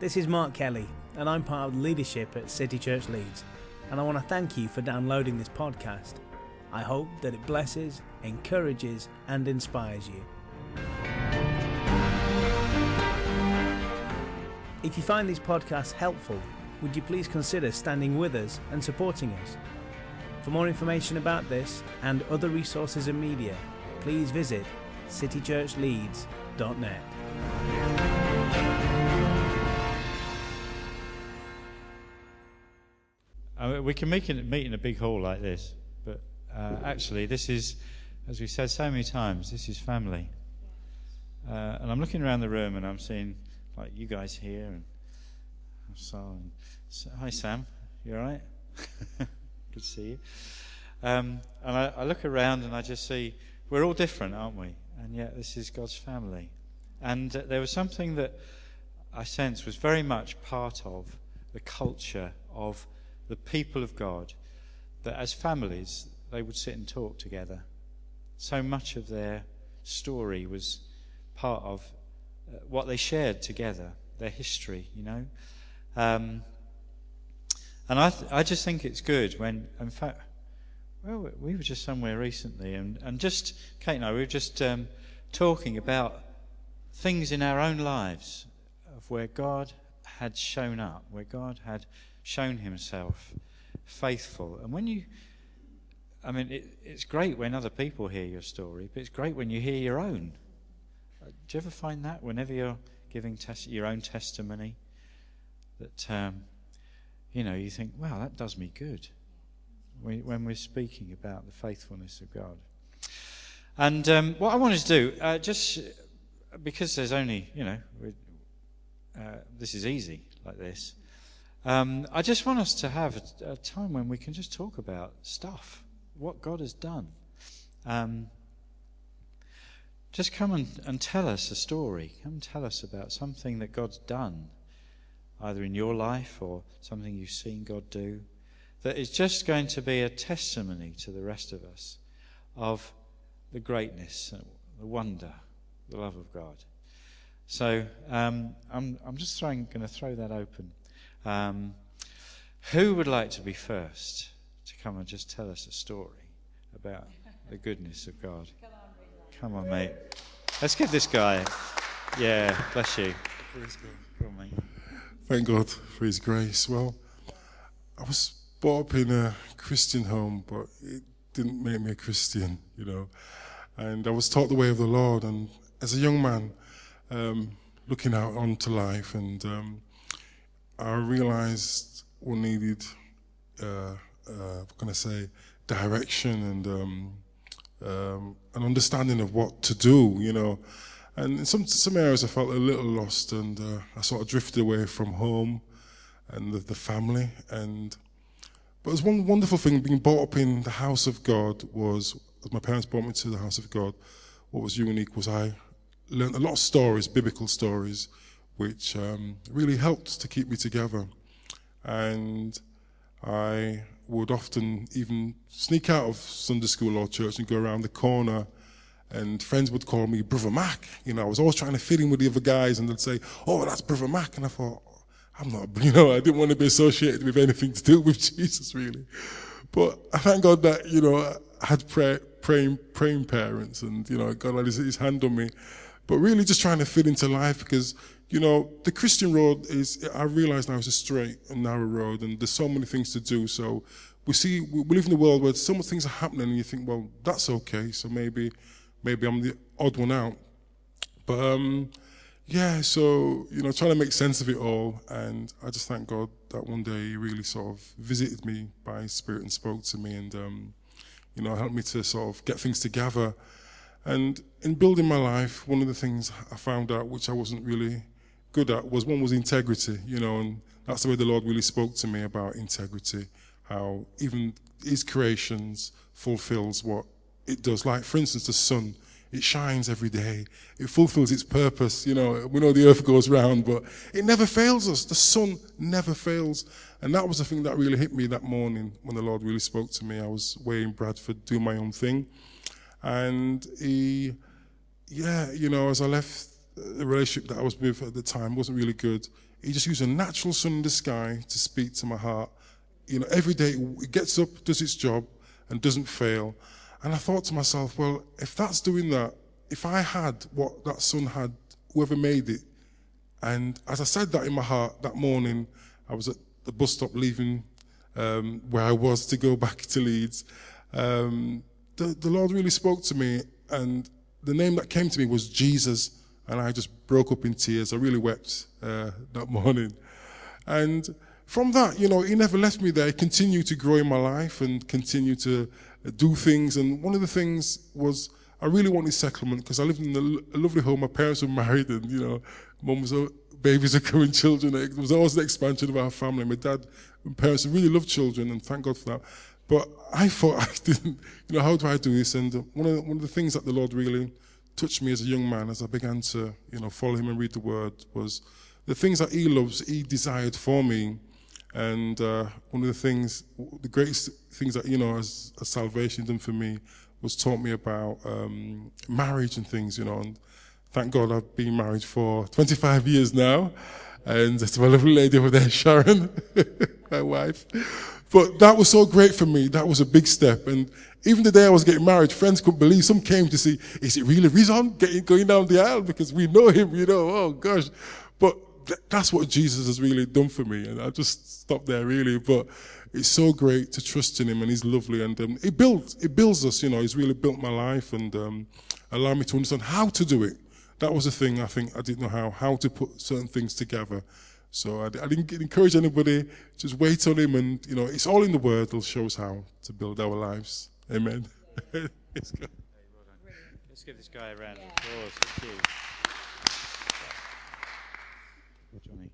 This is Mark Kelly, and I'm part of the leadership at City Church Leeds. And I want to thank you for downloading this podcast. I hope that it blesses, encourages, and inspires you. If you find these podcasts helpful, would you please consider standing with us and supporting us? For more information about this and other resources and media, please visit citychurchleeds.net. we can meet in, meet in a big hall like this, but uh, actually, this is, as we said so many times, this is family. Uh, and I'm looking around the room and I'm seeing like you guys here and and hi Sam, you all right? Good to see you. Um, and I, I look around and I just see we're all different, aren't we? And yet this is God's family. And uh, there was something that I sense was very much part of the culture of the people of God that as families they would sit and talk together. So much of their story was part of uh, what they shared together, their history, you know. Um, and I, th- I just think it's good when, in fact, well, we were just somewhere recently, and, and just, Kate and I, we were just um, talking about things in our own lives of where God had shown up, where God had shown himself faithful. And when you, I mean, it, it's great when other people hear your story, but it's great when you hear your own. Uh, do you ever find that whenever you're giving tes- your own testimony, that, um, you know, you think, wow, that does me good when we're speaking about the faithfulness of God. And um, what I wanted to do, uh, just because there's only, you know, uh, this is easy like this. Um, I just want us to have a, a, time when we can just talk about stuff, what God has done. Um, just come and, and tell us a story. Come and tell us about something that God's done, either in your life or something you've seen God do that is just going to be a testimony to the rest of us of the greatness, the wonder, the love of God. So um, I'm, I'm just going to throw that open. Um, who would like to be first to come and just tell us a story about the goodness of God? Come on, mate. Let's give this guy. Yeah, bless you. Go on, mate. Thank God for His grace. Well, I was brought up in a Christian home, but it didn't make me a Christian, you know. And I was taught the way of the Lord. And as a young man, um, looking out onto life, and um, I realized we needed, uh, uh, what can I say, direction and um, um, an understanding of what to do, you know. And in some some areas, I felt a little lost, and uh, I sort of drifted away from home and the, the family, and but there's one wonderful thing being brought up in the house of God was, as my parents brought me to the house of God, what was unique was I learned a lot of stories, biblical stories, which um, really helped to keep me together. And I would often even sneak out of Sunday school or church and go around the corner and friends would call me Brother Mac. You know, I was always trying to fit in with the other guys and they'd say, Oh, that's Brother Mac. And I thought, I'm not, you know, I didn't want to be associated with anything to do with Jesus, really. But I thank God that, you know, I had pray, praying, praying parents and, you know, God had his hand on me. But really just trying to fit into life because, you know, the Christian road is, I realize now it's a straight and narrow road and there's so many things to do. So we see, we live in a world where so many things are happening and you think, well, that's okay. So maybe, maybe I'm the odd one out. But, um, yeah, so, you know, trying to make sense of it all. And I just thank God that one day He really sort of visited me by His Spirit and spoke to me and, um, you know, helped me to sort of get things together. And in building my life, one of the things I found out, which I wasn't really good at, was one was integrity, you know, and that's the way the Lord really spoke to me about integrity, how even His creations fulfills what it does. Like, for instance, the sun it shines every day. It fulfills its purpose. You know, we know the earth goes round, but it never fails us. The sun never fails. And that was the thing that really hit me that morning when the Lord really spoke to me. I was way in Bradford doing my own thing. And he, yeah, you know, as I left the relationship that I was with at the time wasn't really good. He just used a natural sun in the sky to speak to my heart. You know, every day it gets up, does its job, and doesn't fail. And I thought to myself, well, if that's doing that, if I had what that sun had, whoever made it, and as I said that in my heart that morning, I was at the bus stop leaving um, where I was to go back to Leeds. Um, the, the Lord really spoke to me, and the name that came to me was Jesus, and I just broke up in tears. I really wept uh, that morning. And from that, you know, He never left me there. He continued to grow in my life and continue to do things. And one of the things was I really wanted settlement because I lived in a, lovely home. My parents were married, and you know, mum was a, babies are coming, children. It was always an expansion of our family. My dad and parents really loved children, and thank God for that. But I thought I didn't, you know, how do I do this? And one of the, one of the things that the Lord really touched me as a young man, as I began to, you know, follow Him and read the Word, was the things that He loves, He desired for me. And uh, one of the things, the greatest things that you know, as, salvation done for me, was taught me about um, marriage and things, you know. And thank God I've been married for 25 years now. And to my lovely lady over there, Sharon, my wife. But that was so great for me. That was a big step. And even the day I was getting married, friends couldn't believe. Some came to see, is it really Rizon getting, going down the aisle? Because we know him, you know. Oh, gosh. But th- that's what Jesus has really done for me. And I just stopped there, really. But it's so great to trust in him and he's lovely and um, it builds it builds us you know he's really built my life and um, allowed me to understand how to do it that was the thing i think i didn't know how how to put certain things together so i, I didn't encourage anybody just wait on him and you know it's all in the word that shows how to build our lives amen let's give this guy a round of applause thank you Johnny.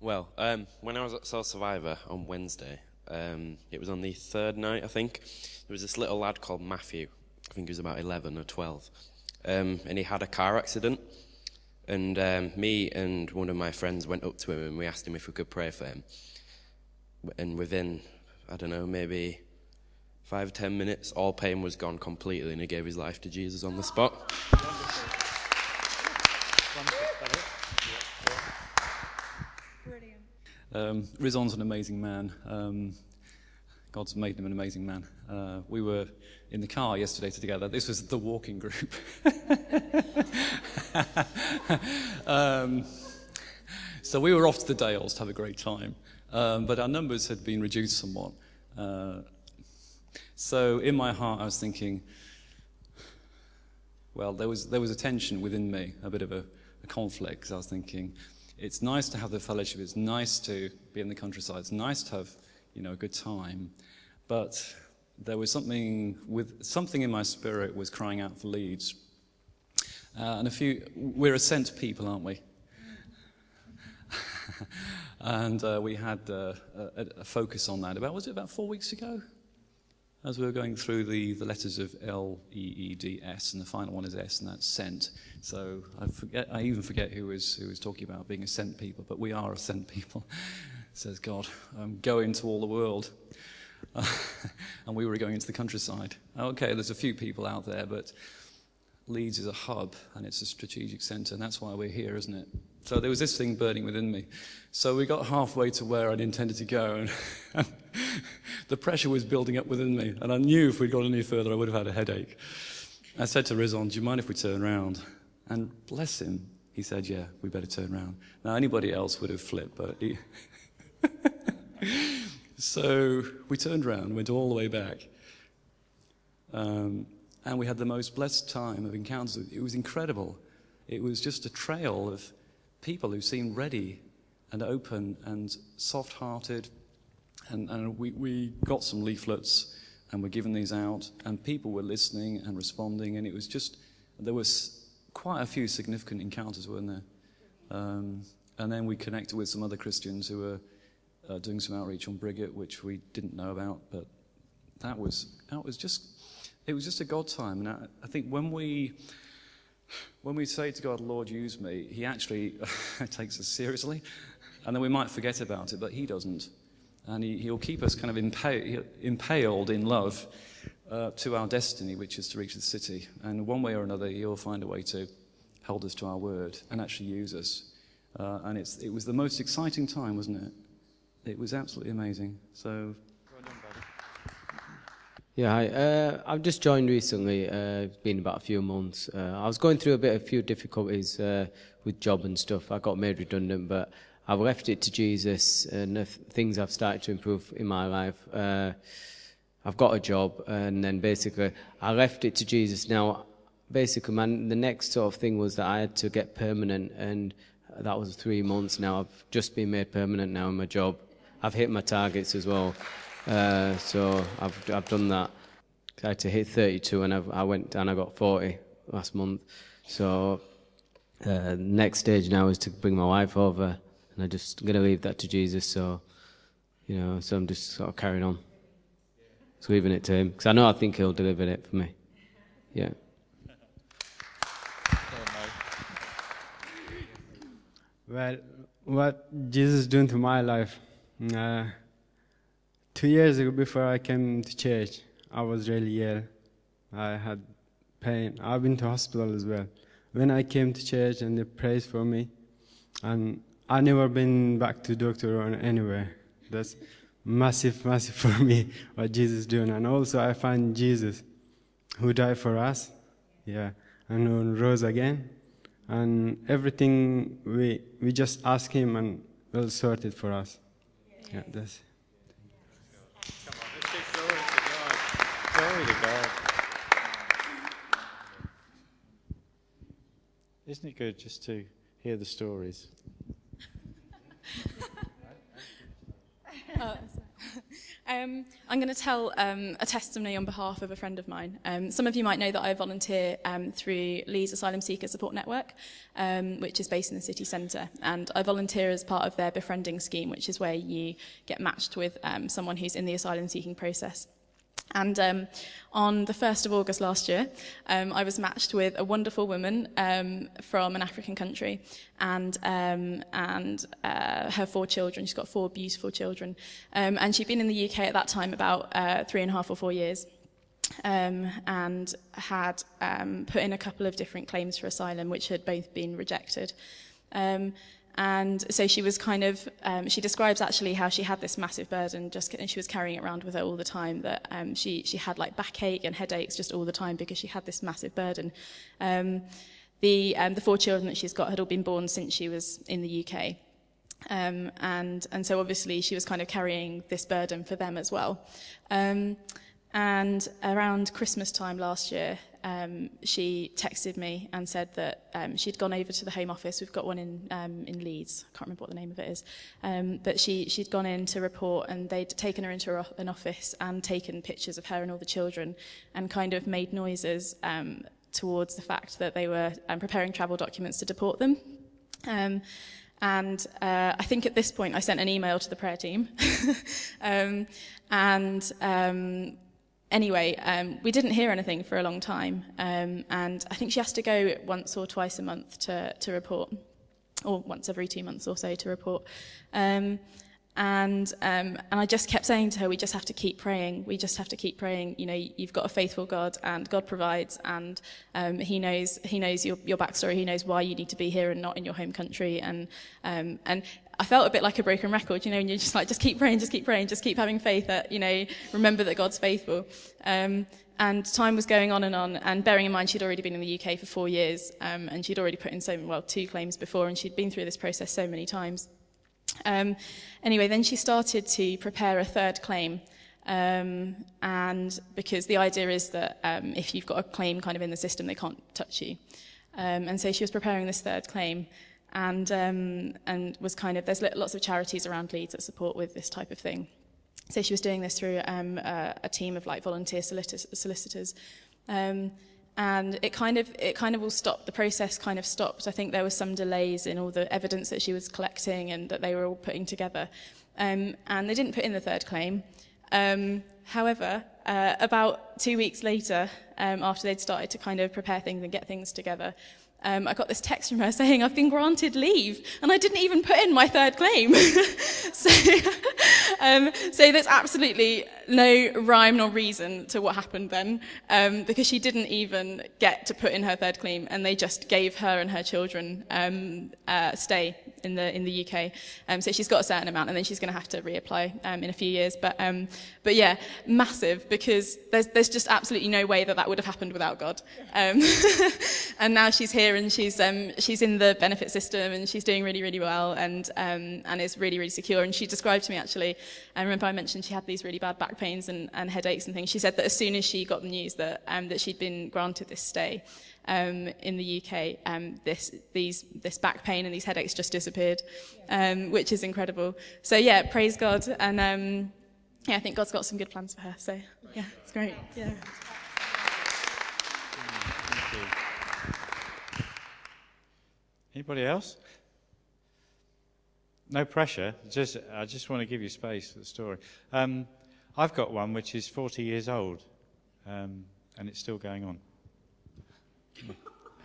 Well, um, when I was at Soul Survivor on Wednesday, um, it was on the third night, I think. There was this little lad called Matthew. I think he was about 11 or 12. Um, and he had a car accident. And um, me and one of my friends went up to him and we asked him if we could pray for him. And within, I don't know, maybe five, ten minutes, all pain was gone completely and he gave his life to Jesus on the spot. Um, Rizon's an amazing man. Um, God's made him an amazing man. Uh, we were in the car yesterday together. This was the walking group. um, so we were off to the Dales to have a great time. Um, but our numbers had been reduced somewhat. Uh, so in my heart, I was thinking, well, there was, there was a tension within me, a bit of a, a conflict, because I was thinking, it's nice to have the fellowship. It's nice to be in the countryside. It's nice to have, you know, a good time. But there was something with something in my spirit was crying out for Leeds. Uh, and a few, we're a sent people, aren't we? and uh, we had uh, a, a, focus on that. About was it about four weeks ago? as we were going through the, the letters of L, E, E, D, S, and the final one is S, and that's sent. So I forget, I even forget who was, who was talking about being a sent people, but we are a sent people, says God. Um, go into all the world. And we were going into the countryside. Okay, there's a few people out there, but Leeds is a hub and it's a strategic centre, and that's why we're here, isn't it? So there was this thing burning within me. So we got halfway to where I'd intended to go, and the pressure was building up within me. And I knew if we'd gone any further, I would have had a headache. I said to Rizon, Do you mind if we turn around? And bless him, he said, Yeah, we better turn around. Now, anybody else would have flipped, but he. so we turned around, went all the way back. Um, and we had the most blessed time of encounters. It was incredible. It was just a trail of people who seemed ready and open and soft hearted. And, and we, we got some leaflets and we're giving these out, and people were listening and responding. And it was just, there was quite a few significant encounters, weren't there? Um, and then we connected with some other Christians who were uh, doing some outreach on Briggate, which we didn't know about, but that was, that was just, it was just a God time. And I, I think when we, when we say to God, Lord, use me, He actually takes us seriously. And then we might forget about it, but He doesn't. And he, will keep us kind of impaled, impaled in love uh, to our destiny, which is to reach the city. And one way or another, He'll find a way to hold us to our word and actually use us. Uh, and it's, it was the most exciting time, wasn't it? It was absolutely amazing. So. Yeah, hi. Uh, I've just joined recently. Uh, it's been about a few months. Uh, I was going through a bit, of a few difficulties uh, with job and stuff. I got made redundant, but I've left it to Jesus, and things have started to improve in my life. Uh, I've got a job, and then basically I left it to Jesus. Now, basically, man, the next sort of thing was that I had to get permanent, and that was three months. Now I've just been made permanent now in my job. I've hit my targets as well. Uh, so I've, I've done that. I had to hit 32 and I've, i went and I got 40 last month. So uh, next stage now is to bring my wife over and I'm just going to leave that to Jesus. So, you know, so I'm just sort of carrying on. Just leaving it to him because I know I think he'll deliver it for me. Yeah. Well, what Jesus is doing to my life. Uh, two years ago, before I came to church, I was really ill. I had pain. I've been to hospital as well. When I came to church and they prayed for me, and I never been back to doctor or anywhere. That's massive, massive for me what Jesus is doing. And also I find Jesus who died for us, yeah, and who rose again. And everything we we just ask Him and will sort it for us. Yeah, that's. Glory to God. Isn't it good just to hear the stories? oh, um, I'm going to tell um, a testimony on behalf of a friend of mine. Um, some of you might know that I volunteer um, through Leeds Asylum Seeker Support Network, um, which is based in the city centre. And I volunteer as part of their befriending scheme, which is where you get matched with um, someone who's in the asylum seeking process. And um, on the 1st of August last year, um, I was matched with a wonderful woman um, from an African country and, um, and uh, her four children. She's got four beautiful children. Um, and she'd been in the UK at that time about uh, three and a half or four years. Um, and had um, put in a couple of different claims for asylum, which had both been rejected. Um, And so she was kind of, um, she describes actually how she had this massive burden just, and she was carrying it around with her all the time that um, she, she had like backache and headaches just all the time because she had this massive burden. Um, the, um, the four children that she's got had all been born since she was in the UK. Um, and, and so obviously she was kind of carrying this burden for them as well. Um, and around Christmas time last year, um, she texted me and said that um, she'd gone over to the Home Office. We've got one in um, in Leeds. I can't remember what the name of it is. Um, but she she'd gone in to report, and they'd taken her into an office and taken pictures of her and all the children, and kind of made noises um, towards the fact that they were um, preparing travel documents to deport them. Um, and uh, I think at this point I sent an email to the prayer team. um, and um, anyway, um, we didn't hear anything for a long time. Um, and I think she has to go once or twice a month to, to report, or once every two months or so to report. Um, and um, and I just kept saying to her, we just have to keep praying. We just have to keep praying. You know, you've got a faithful God, and God provides, and um, He knows He knows your your backstory. He knows why you need to be here and not in your home country. And um, and I felt a bit like a broken record, you know, and you're just like, just keep praying, just keep praying, just keep having faith that, you know, remember that God's faithful. Um, and time was going on and on, and bearing in mind she'd already been in the UK for four years, um, and she'd already put in so, well, two claims before, and she'd been through this process so many times. Um, anyway, then she started to prepare a third claim. Um, and because the idea is that um, if you've got a claim kind of in the system, they can't touch you. Um, and so she was preparing this third claim and, um, and was kind of, there's lots of charities around Leeds that support with this type of thing. So she was doing this through um, a, a team of like volunteer solicitors. Um, and it kind of it kind of all stopped the process kind of stopped. I think there was some delays in all the evidence that she was collecting and that they were all putting together. Um, and they didn't put in the third claim. Um, however uh, about two weeks later um, after they'd started to kind of prepare things and get things together um, I got this text from her saying, I've been granted leave, and I didn't even put in my third claim. so, um, so there's absolutely no rhyme nor reason to what happened then, um, because she didn't even get to put in her third claim, and they just gave her and her children um, uh, stay in the in the UK. Um, so she's got a certain amount, and then she's going to have to reapply um, in a few years. But um, but yeah, massive because there's there's just absolutely no way that that would have happened without God. Um, and now she's here and she's um, she's in the benefit system and she's doing really really well and um, and is really really secure. And she described to me actually. I remember I mentioned she had these really bad back pains and, and headaches and things. She said that as soon as she got the news that um, that she'd been granted this stay um, in the UK, um, this these this back pain and these headaches just disappeared, um, which is incredible. So yeah, praise God, and um, yeah, I think God's got some good plans for her. So yeah, it's great. Yeah. Anybody else? No pressure. Just I just want to give you space for the story. Um, I've got one which is 40 years old, um, and it's still going on.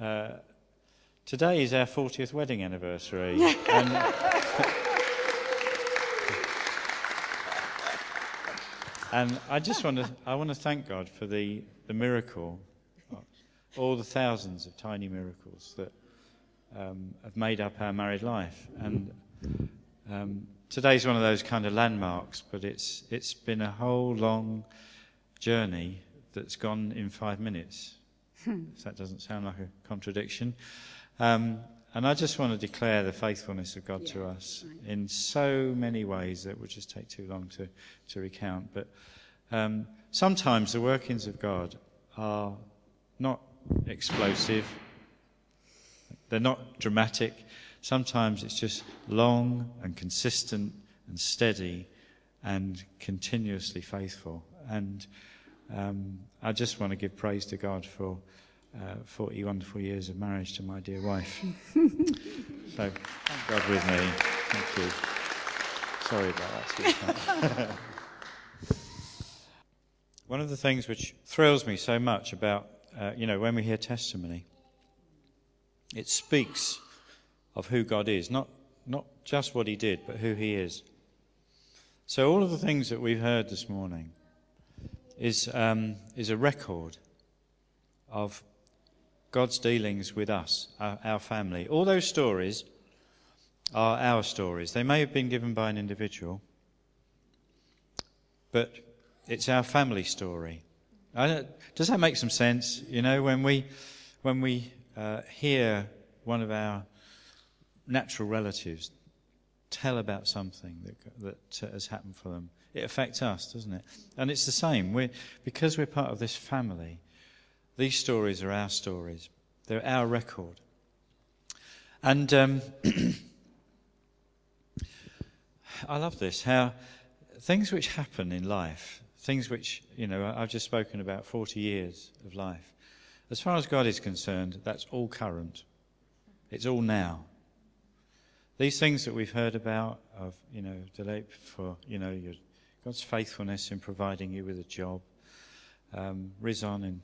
uh, today is our 40th wedding anniversary. and, and I just want to I want to thank God for the, the miracle, all the thousands of tiny miracles that um, have made up our married life. And um, today's one of those kind of landmarks, but it's it's been a whole long journey that's gone in five minutes. if that doesn't sound like a contradiction. Um, and I just want to declare the faithfulness of God yeah, to us right. in so many ways that would just take too long to, to recount. But um, sometimes the workings of God are not explosive, they're not dramatic. Sometimes it's just long and consistent and steady and continuously faithful. And um, I just want to give praise to God for uh, 40 wonderful years of marriage to my dear wife. so, thank God with me. Thank you. Sorry about that. One of the things which thrills me so much about, uh, you know, when we hear testimony, it speaks of who God is, not, not just what He did, but who He is. So, all of the things that we've heard this morning, is, um, is a record of God's dealings with us, our, our, family. All those stories are our stories. They may have been given by an individual, but it's our family story. does that make some sense? You know, when we, when we uh, hear one of our natural relatives tell about something that, that has happened for them, it affects us, doesn't it? And it's the same. We're, because we're part of this family, these stories are our stories, they're our record. And um, I love this how things which happen in life, things which, you know, I've just spoken about 40 years of life, as far as God is concerned, that's all current. It's all now. These things that we've heard about of, you know, delay for, you know, your God's faithfulness in providing you with a job. Um, Rizon and,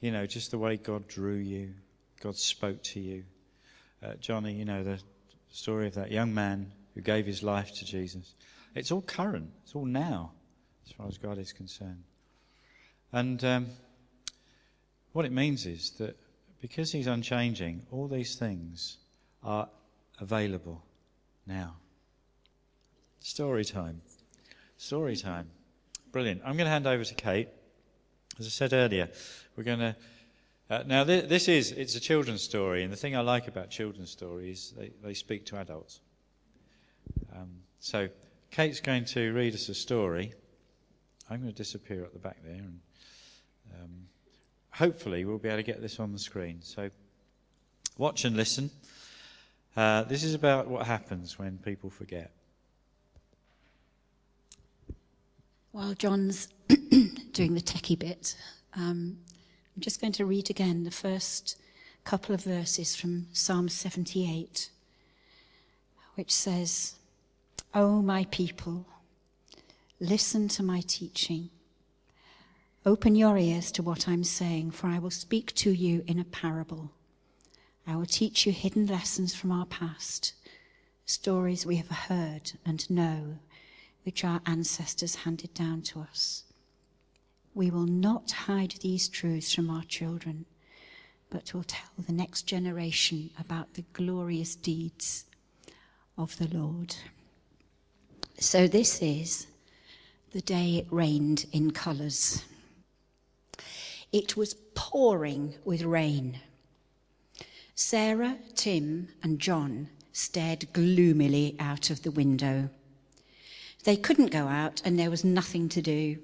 you know, just the way God drew you, God spoke to you. Uh, Johnny, you know, the story of that young man who gave his life to Jesus. It's all current, it's all now, as far as God is concerned. And um, what it means is that because He's unchanging, all these things are available now. Story time. Story time. Brilliant. I'm going to hand over to Kate. As I said earlier, we're going to. Uh, now, th- this is it's a children's story, and the thing I like about children's stories, they, they speak to adults. Um, so, Kate's going to read us a story. I'm going to disappear at the back there, and um, hopefully, we'll be able to get this on the screen. So, watch and listen. Uh, this is about what happens when people forget. While John's doing the techie bit, um, I'm just going to read again the first couple of verses from Psalm 78, which says, O my people, listen to my teaching. Open your ears to what I'm saying, for I will speak to you in a parable. I will teach you hidden lessons from our past, stories we have heard and know, which our ancestors handed down to us. We will not hide these truths from our children, but will tell the next generation about the glorious deeds of the Lord. So, this is the day it rained in colours. It was pouring with rain. Sarah, Tim, and John stared gloomily out of the window. They couldn't go out, and there was nothing to do.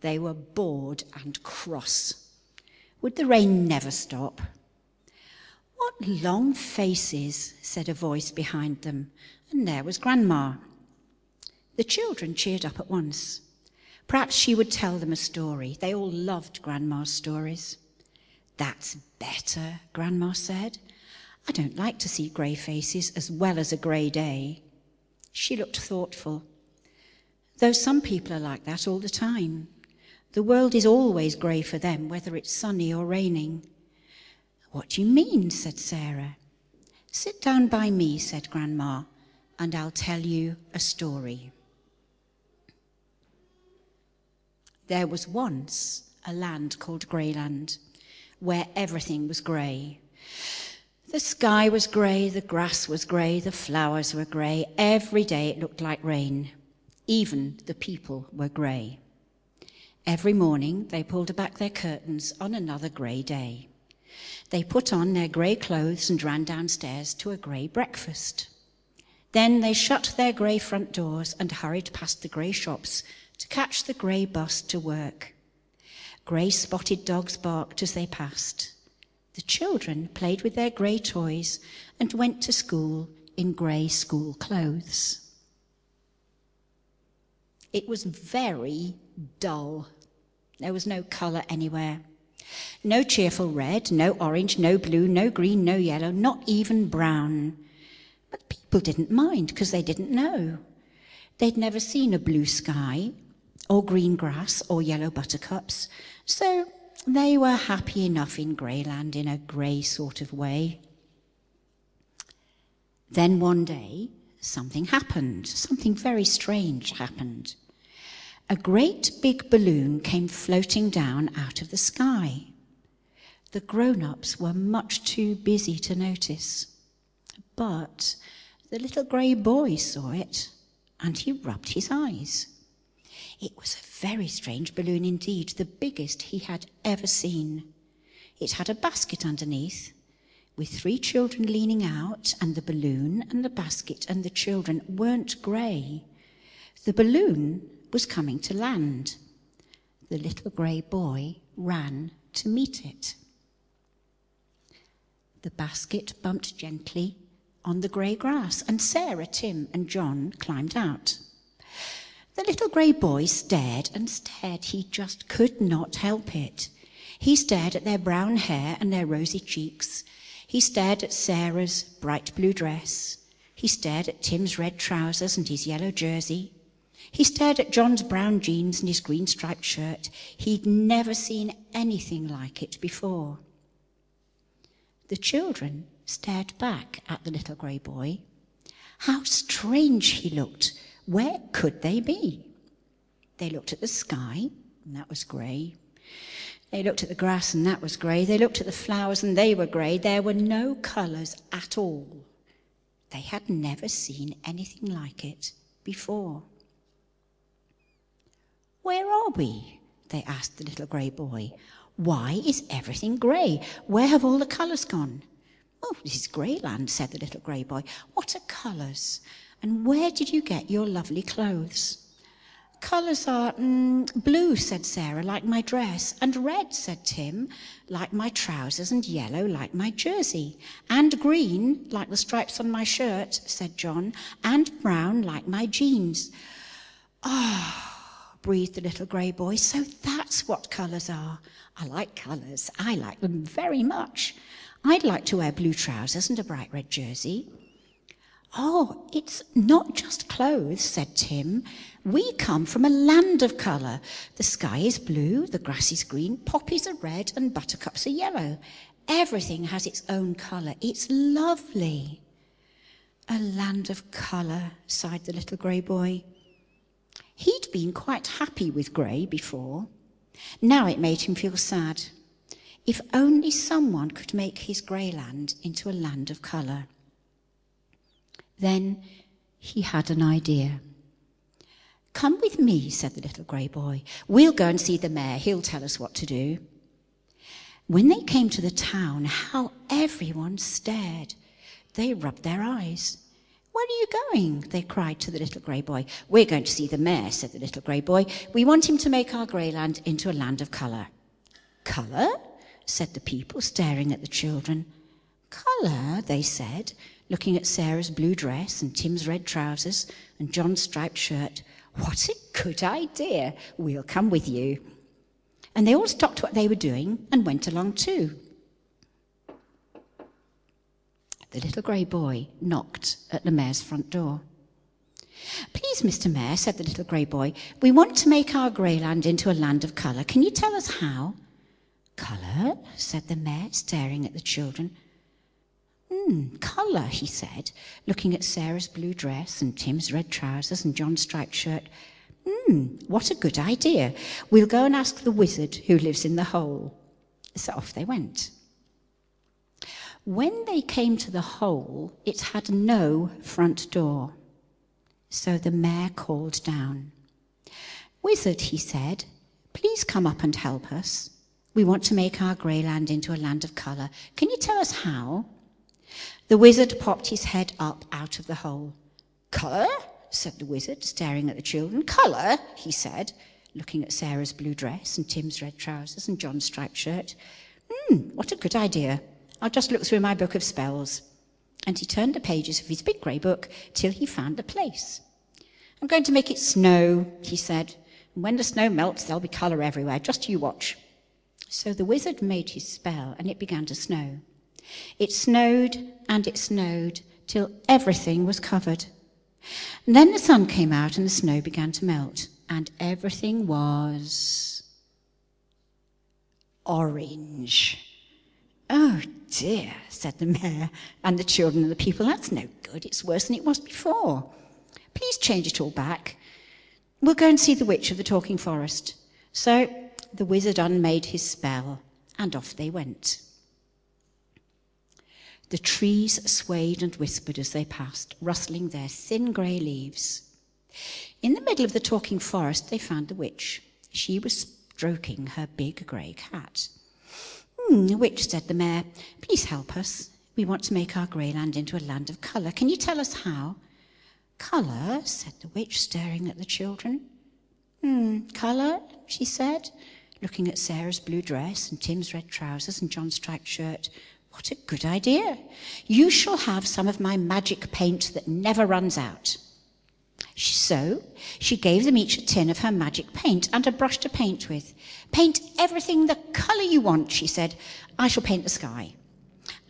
They were bored and cross. Would the rain never stop? What long faces, said a voice behind them, and there was Grandma. The children cheered up at once. Perhaps she would tell them a story. They all loved Grandma's stories. That's better, Grandma said. I don't like to see grey faces as well as a grey day. She looked thoughtful. Though some people are like that all the time. The world is always grey for them, whether it's sunny or raining. What do you mean? said Sarah. Sit down by me, said Grandma, and I'll tell you a story. There was once a land called Greyland where everything was grey. The sky was grey, the grass was grey, the flowers were grey. Every day it looked like rain. Even the people were grey. Every morning they pulled back their curtains on another grey day. They put on their grey clothes and ran downstairs to a grey breakfast. Then they shut their grey front doors and hurried past the grey shops to catch the grey bus to work. Grey spotted dogs barked as they passed. The children played with their grey toys and went to school in grey school clothes. It was very dull. There was no colour anywhere. No cheerful red, no orange, no blue, no green, no yellow, not even brown. But people didn't mind because they didn't know. They'd never seen a blue sky or green grass or yellow buttercups, so they were happy enough in Greyland in a grey sort of way. Then one day, something happened. Something very strange happened. A great big balloon came floating down out of the sky. The grown ups were much too busy to notice. But the little grey boy saw it and he rubbed his eyes. It was a very strange balloon indeed, the biggest he had ever seen. It had a basket underneath, with three children leaning out, and the balloon and the basket and the children weren't grey. The balloon was coming to land. The little grey boy ran to meet it. The basket bumped gently on the grey grass, and Sarah, Tim, and John climbed out. The little grey boy stared and stared. He just could not help it. He stared at their brown hair and their rosy cheeks. He stared at Sarah's bright blue dress. He stared at Tim's red trousers and his yellow jersey. He stared at John's brown jeans and his green striped shirt. He'd never seen anything like it before. The children stared back at the little grey boy. How strange he looked where could they be? They looked at the sky, and that was grey. They looked at the grass, and that was grey. They looked at the flowers, and they were grey. There were no colours at all. They had never seen anything like it before. Where are we? They asked the little grey boy. Why is everything grey? Where have all the colours gone? Oh, this is Greyland, said the little grey boy. What are colours? And where did you get your lovely clothes? Colours are mm, blue, said Sarah, like my dress, and red, said Tim, like my trousers, and yellow, like my jersey, and green, like the stripes on my shirt, said John, and brown, like my jeans. Ah, oh, breathed the little grey boy, so that's what colours are. I like colours. I like them very much. I'd like to wear blue trousers and a bright red jersey. Oh, it's not just clothes, said Tim. We come from a land of colour. The sky is blue, the grass is green, poppies are red, and buttercups are yellow. Everything has its own colour. It's lovely. A land of colour, sighed the little grey boy. He'd been quite happy with grey before. Now it made him feel sad. If only someone could make his grey land into a land of colour. Then he had an idea. Come with me, said the little grey boy. We'll go and see the mayor. He'll tell us what to do. When they came to the town, how everyone stared. They rubbed their eyes. Where are you going? They cried to the little grey boy. We're going to see the mayor, said the little grey boy. We want him to make our grey land into a land of colour. Colour? said the people, staring at the children. Colour, they said, looking at Sarah's blue dress and Tim's red trousers and John's striped shirt. What a good idea! We'll come with you. And they all stopped what they were doing and went along too. The little grey boy knocked at the mayor's front door. Please, Mr. Mayor, said the little grey boy, we want to make our grey land into a land of colour. Can you tell us how? Colour? said the mayor, staring at the children. Hmm, colour, he said, looking at Sarah's blue dress and Tim's red trousers and John's striped shirt. Hmm, what a good idea. We'll go and ask the wizard who lives in the hole. So off they went. When they came to the hole, it had no front door. So the mayor called down. Wizard, he said, please come up and help us. We want to make our grey land into a land of colour. Can you tell us how? The wizard popped his head up out of the hole. Colour? said the wizard, staring at the children. Colour? he said, looking at Sarah's blue dress and Tim's red trousers and John's striped shirt. Hmm, what a good idea. I'll just look through my book of spells. And he turned the pages of his big grey book till he found the place. I'm going to make it snow, he said. And when the snow melts, there'll be colour everywhere. Just you watch. So the wizard made his spell, and it began to snow. It snowed and it snowed till everything was covered. And then the sun came out and the snow began to melt, and everything was orange. Oh dear, said the mayor and the children and the people. That's no good. It's worse than it was before. Please change it all back. We'll go and see the witch of the talking forest. So the wizard unmade his spell, and off they went. The trees swayed and whispered as they passed, rustling their thin grey leaves. In the middle of the talking forest, they found the witch. She was stroking her big grey cat. Hmm, witch, said the mayor, please help us. We want to make our grey land into a land of colour. Can you tell us how? Colour, said the witch, staring at the children. Hmm, colour, she said looking at Sarah's blue dress and Tim's red trousers and John's striped shirt. What a good idea. You shall have some of my magic paint that never runs out. So she gave them each a tin of her magic paint and a brush to paint with. Paint everything the colour you want, she said. I shall paint the sky.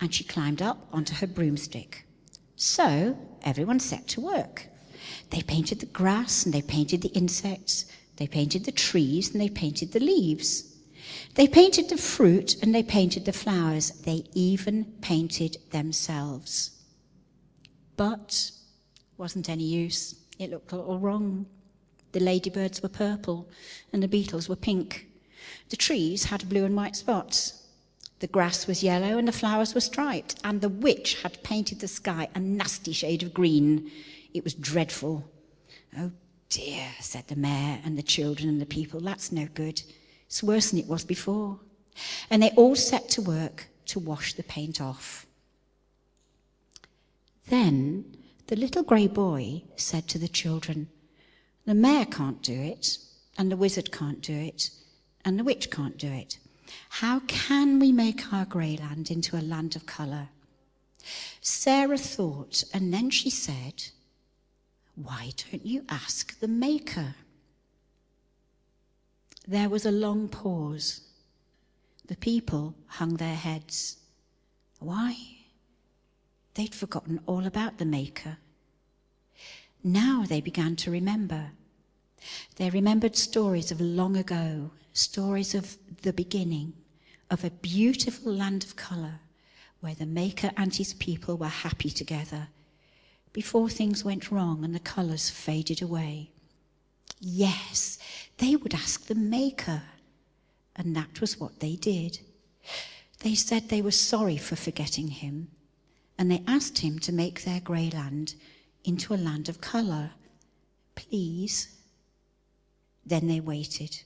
And she climbed up onto her broomstick. So everyone set to work. They painted the grass and they painted the insects. They painted the trees and they painted the leaves. They painted the fruit and they painted the flowers. They even painted themselves. But wasn't any use. It looked all wrong. The ladybirds were purple and the beetles were pink. The trees had blue and white spots. The grass was yellow and the flowers were striped, and the witch had painted the sky a nasty shade of green. It was dreadful. Oh dear, said the mayor and the children and the people, that's no good. It's worse than it was before. And they all set to work to wash the paint off. Then the little grey boy said to the children, The mayor can't do it, and the wizard can't do it, and the witch can't do it. How can we make our grey land into a land of colour? Sarah thought, and then she said, why don't you ask the Maker? There was a long pause. The people hung their heads. Why? They'd forgotten all about the Maker. Now they began to remember. They remembered stories of long ago, stories of the beginning, of a beautiful land of colour where the Maker and his people were happy together before things went wrong and the colours faded away. Yes, they would ask the Maker. And that was what they did. They said they were sorry for forgetting him, and they asked him to make their grey land into a land of colour. Please. Then they waited.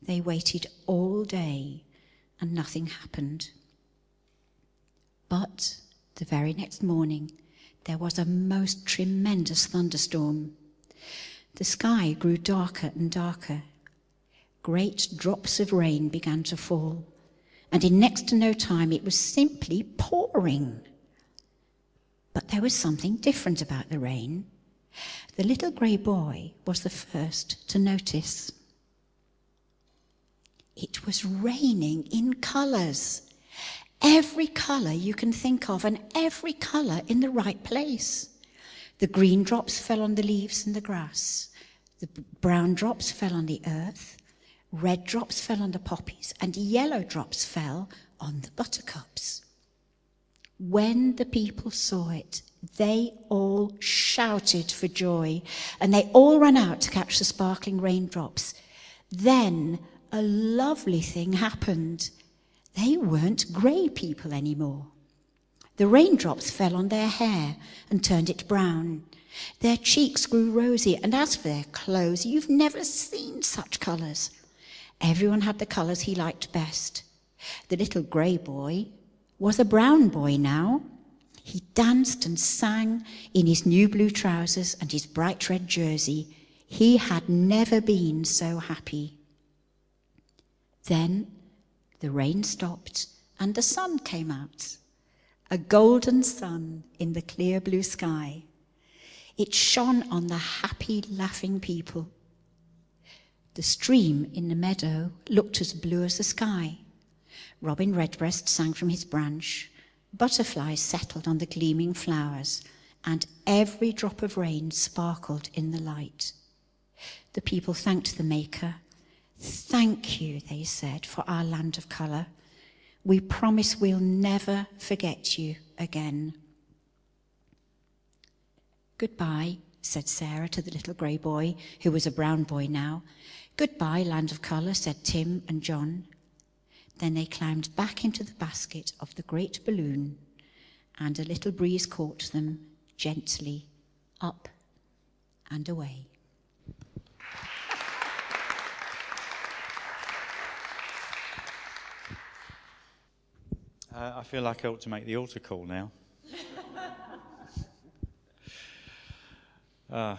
They waited all day, and nothing happened. But the very next morning, there was a most tremendous thunderstorm. The sky grew darker and darker. Great drops of rain began to fall, and in next to no time it was simply pouring. But there was something different about the rain. The little grey boy was the first to notice. It was raining in colours. Every colour you can think of, and every colour in the right place. The green drops fell on the leaves and the grass. The brown drops fell on the earth. Red drops fell on the poppies, and yellow drops fell on the buttercups. When the people saw it, they all shouted for joy, and they all ran out to catch the sparkling raindrops. Then a lovely thing happened. They weren't grey people anymore. The raindrops fell on their hair and turned it brown. Their cheeks grew rosy, and as for their clothes, you've never seen such colours. Everyone had the colours he liked best. The little grey boy was a brown boy now. He danced and sang in his new blue trousers and his bright red jersey. He had never been so happy. Then the rain stopped and the sun came out. A golden sun in the clear blue sky. It shone on the happy, laughing people. The stream in the meadow looked as blue as the sky. Robin Redbreast sang from his branch. Butterflies settled on the gleaming flowers, and every drop of rain sparkled in the light. The people thanked the Maker Thank you, they said, for our land of colour. We promise we'll never forget you again. Goodbye, said Sarah to the little grey boy, who was a brown boy now. Goodbye, land of colour, said Tim and John. Then they climbed back into the basket of the great balloon, and a little breeze caught them gently up and away. Uh, I feel like I ought to make the altar call now. uh,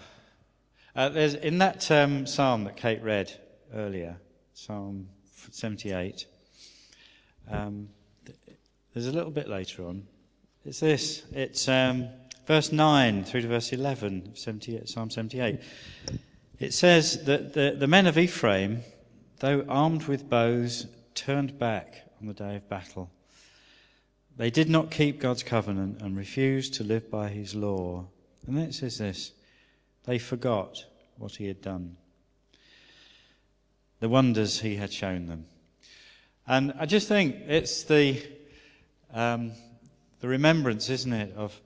uh, there's, in that um, psalm that Kate read earlier, Psalm 78, um, there's a little bit later on. It's this. It's um, verse 9 through to verse 11 78, Psalm 78. It says that the, the men of Ephraim, though armed with bows, turned back on the day of battle. They did not keep God's covenant and refused to live by his law. And then it says this they forgot what he had done, the wonders he had shown them. And I just think it's the, um, the remembrance, isn't it, of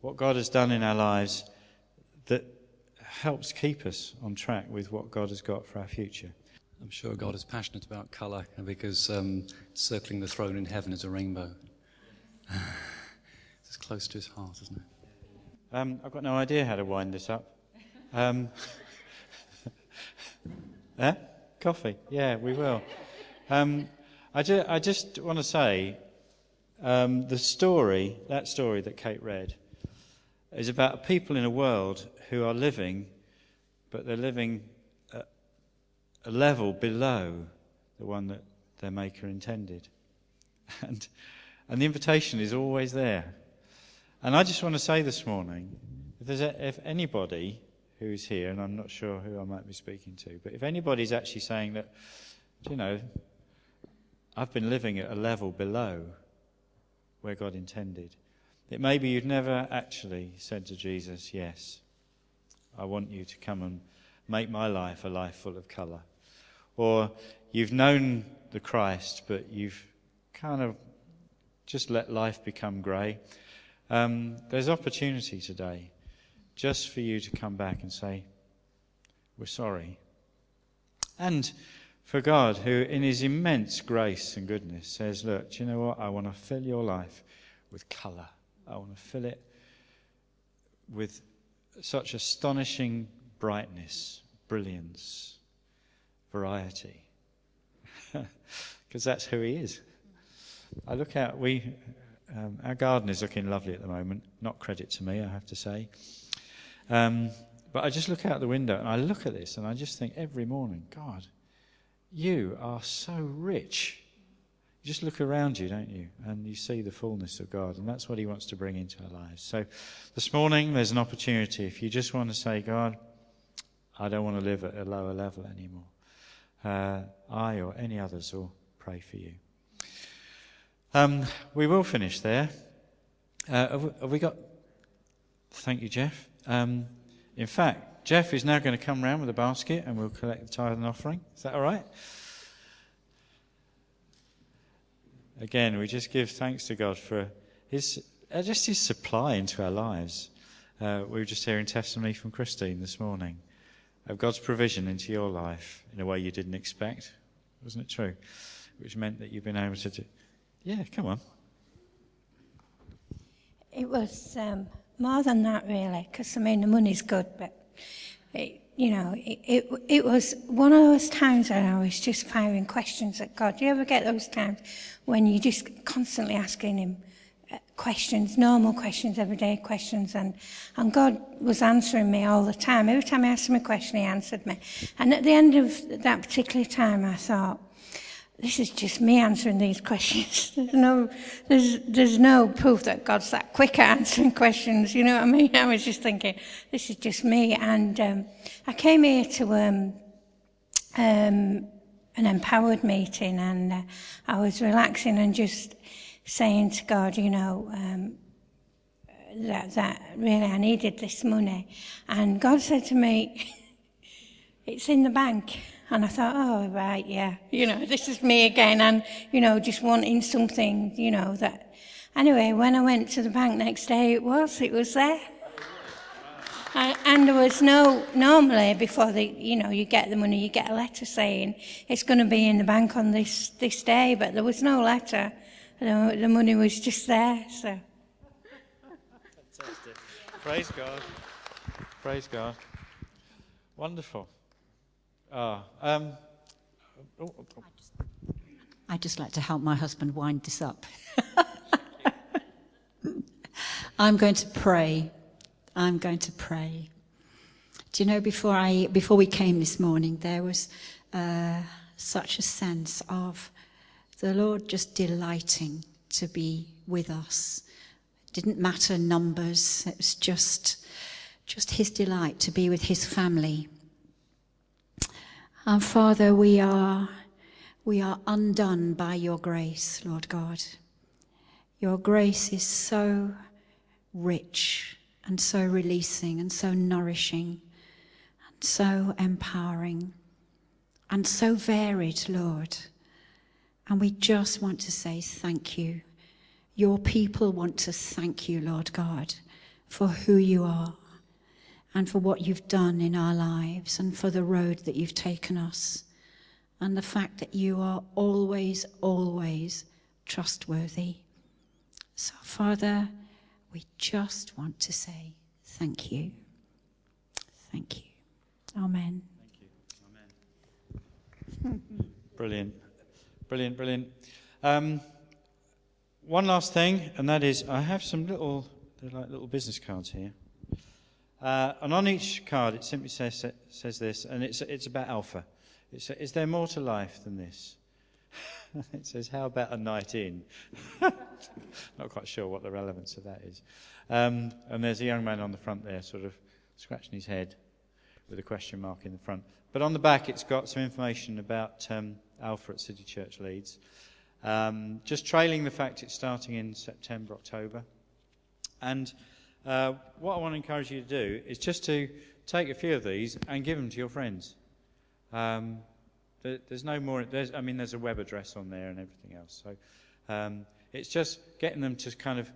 what God has done in our lives that helps keep us on track with what God has got for our future. I'm sure God is passionate about colour because um, circling the throne in heaven is a rainbow. it's close to his heart, isn't it? Um, I've got no idea how to wind this up. Um, eh? Coffee? Yeah, we will. Um, I, ju- I, just want to say um, the story, that story that Kate read, is about people in a world who are living, but they're living at a level below the one that their Maker intended. And, and the invitation is always there. And I just want to say this morning if, there's a, if anybody who's here, and I'm not sure who I might be speaking to, but if anybody's actually saying that, you know, I've been living at a level below where God intended, that maybe you've never actually said to Jesus, Yes, I want you to come and make my life a life full of colour. Or you've known the Christ, but you've kind of just let life become grey. Um, there's opportunity today just for you to come back and say, We're sorry. And for God, who in his immense grace and goodness says, Look, do you know what? I want to fill your life with colour. I want to fill it with such astonishing brightness, brilliance, variety. Because that's who he is. I look out, we, um, our garden is looking lovely at the moment. Not credit to me, I have to say. Um, but I just look out the window and I look at this and I just think every morning, God, you are so rich you just look around you, don't you? And you see the fullness of God. And that's what He wants to bring into our lives. So this morning, there's an opportunity. If you just want to say, God, I don't want to live at a lower level anymore, uh, I or any others will pray for you. Um, we will finish there. Uh, have, we, have, we, got. Thank you, Jeff. Um, in fact, Jeff is now going to come round with a basket and we'll collect the tithe and offering. Is that all right? again, we just give thanks to God for his, uh, just his supply into our lives. Uh, we were just hearing testimony from Christine this morning of God's provision into your life in a way you didn't expect. Wasn't it true? Which meant that you've been able to do. Yeah, come on. It was um, more than that, really, because I mean, the money's good, but it, you know, it, it, it was one of those times when I was just firing questions at God. Do you ever get those times when you're just constantly asking Him uh, questions, normal questions, everyday questions, and, and God was answering me all the time. Every time I asked him a question, He answered me. And at the end of that particular time, I thought, this is just me answering these questions. There's no, there's, there's no proof that God's that quick at answering questions. You know what I mean? I was just thinking, this is just me. And um, I came here to um, um, an empowered meeting, and uh, I was relaxing and just saying to God, you know, um, that that really I needed this money. And God said to me, "It's in the bank." And I thought, oh, right, yeah, you know, this is me again. And, you know, just wanting something, you know, that. Anyway, when I went to the bank next day, it was, it was there. And, there was no, normally before the, you know, you get the money, you get a letter saying it's going to be in the bank on this, this day, but there was no letter. The, the money was just there, so. Fantastic. Praise God. Praise God. Wonderful. Ah, um, oh, oh. I'd just like to help my husband wind this up. I'm going to pray. I'm going to pray. Do you know, before, I, before we came this morning, there was uh, such a sense of the Lord just delighting to be with us. It didn't matter numbers, it was just, just His delight to be with His family. And Father, we are, we are undone by your grace, Lord God. Your grace is so rich and so releasing and so nourishing and so empowering and so varied, Lord. And we just want to say thank you. Your people want to thank you, Lord God, for who you are and for what you've done in our lives and for the road that you've taken us and the fact that you are always, always trustworthy. So, Father, we just want to say thank you. Thank you. Amen. Thank you. Amen. brilliant. Brilliant, brilliant. Um, one last thing, and that is I have some little, they're like little business cards here. Uh, and on each card, it simply says, says this, and it's, it's about Alpha. It's, is there more to life than this? it says, How about a night in? Not quite sure what the relevance of that is. Um, and there's a young man on the front there, sort of scratching his head with a question mark in the front. But on the back, it's got some information about um, Alpha at City Church Leeds. Um, just trailing the fact it's starting in September, October. And uh, what I want to encourage you to do is just to take a few of these and give them to your friends. Um, there, there's no more. There's, I mean, there's a web address on there and everything else. So um, it's just getting them to kind of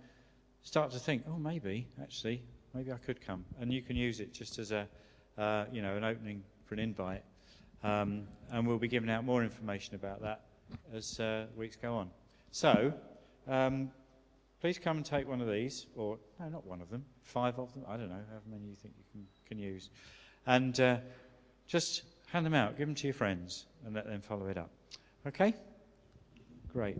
start to think, oh, maybe actually, maybe I could come, and you can use it just as a, uh, you know, an opening for an invite. Um, and we'll be giving out more information about that as uh, weeks go on. So, um, please come and take one of these, or no, not one of them, five of them. I don't know, however many you think you can, can use, and uh, just hand them out, give them to your friends, and let them follow it up. Okay? Great.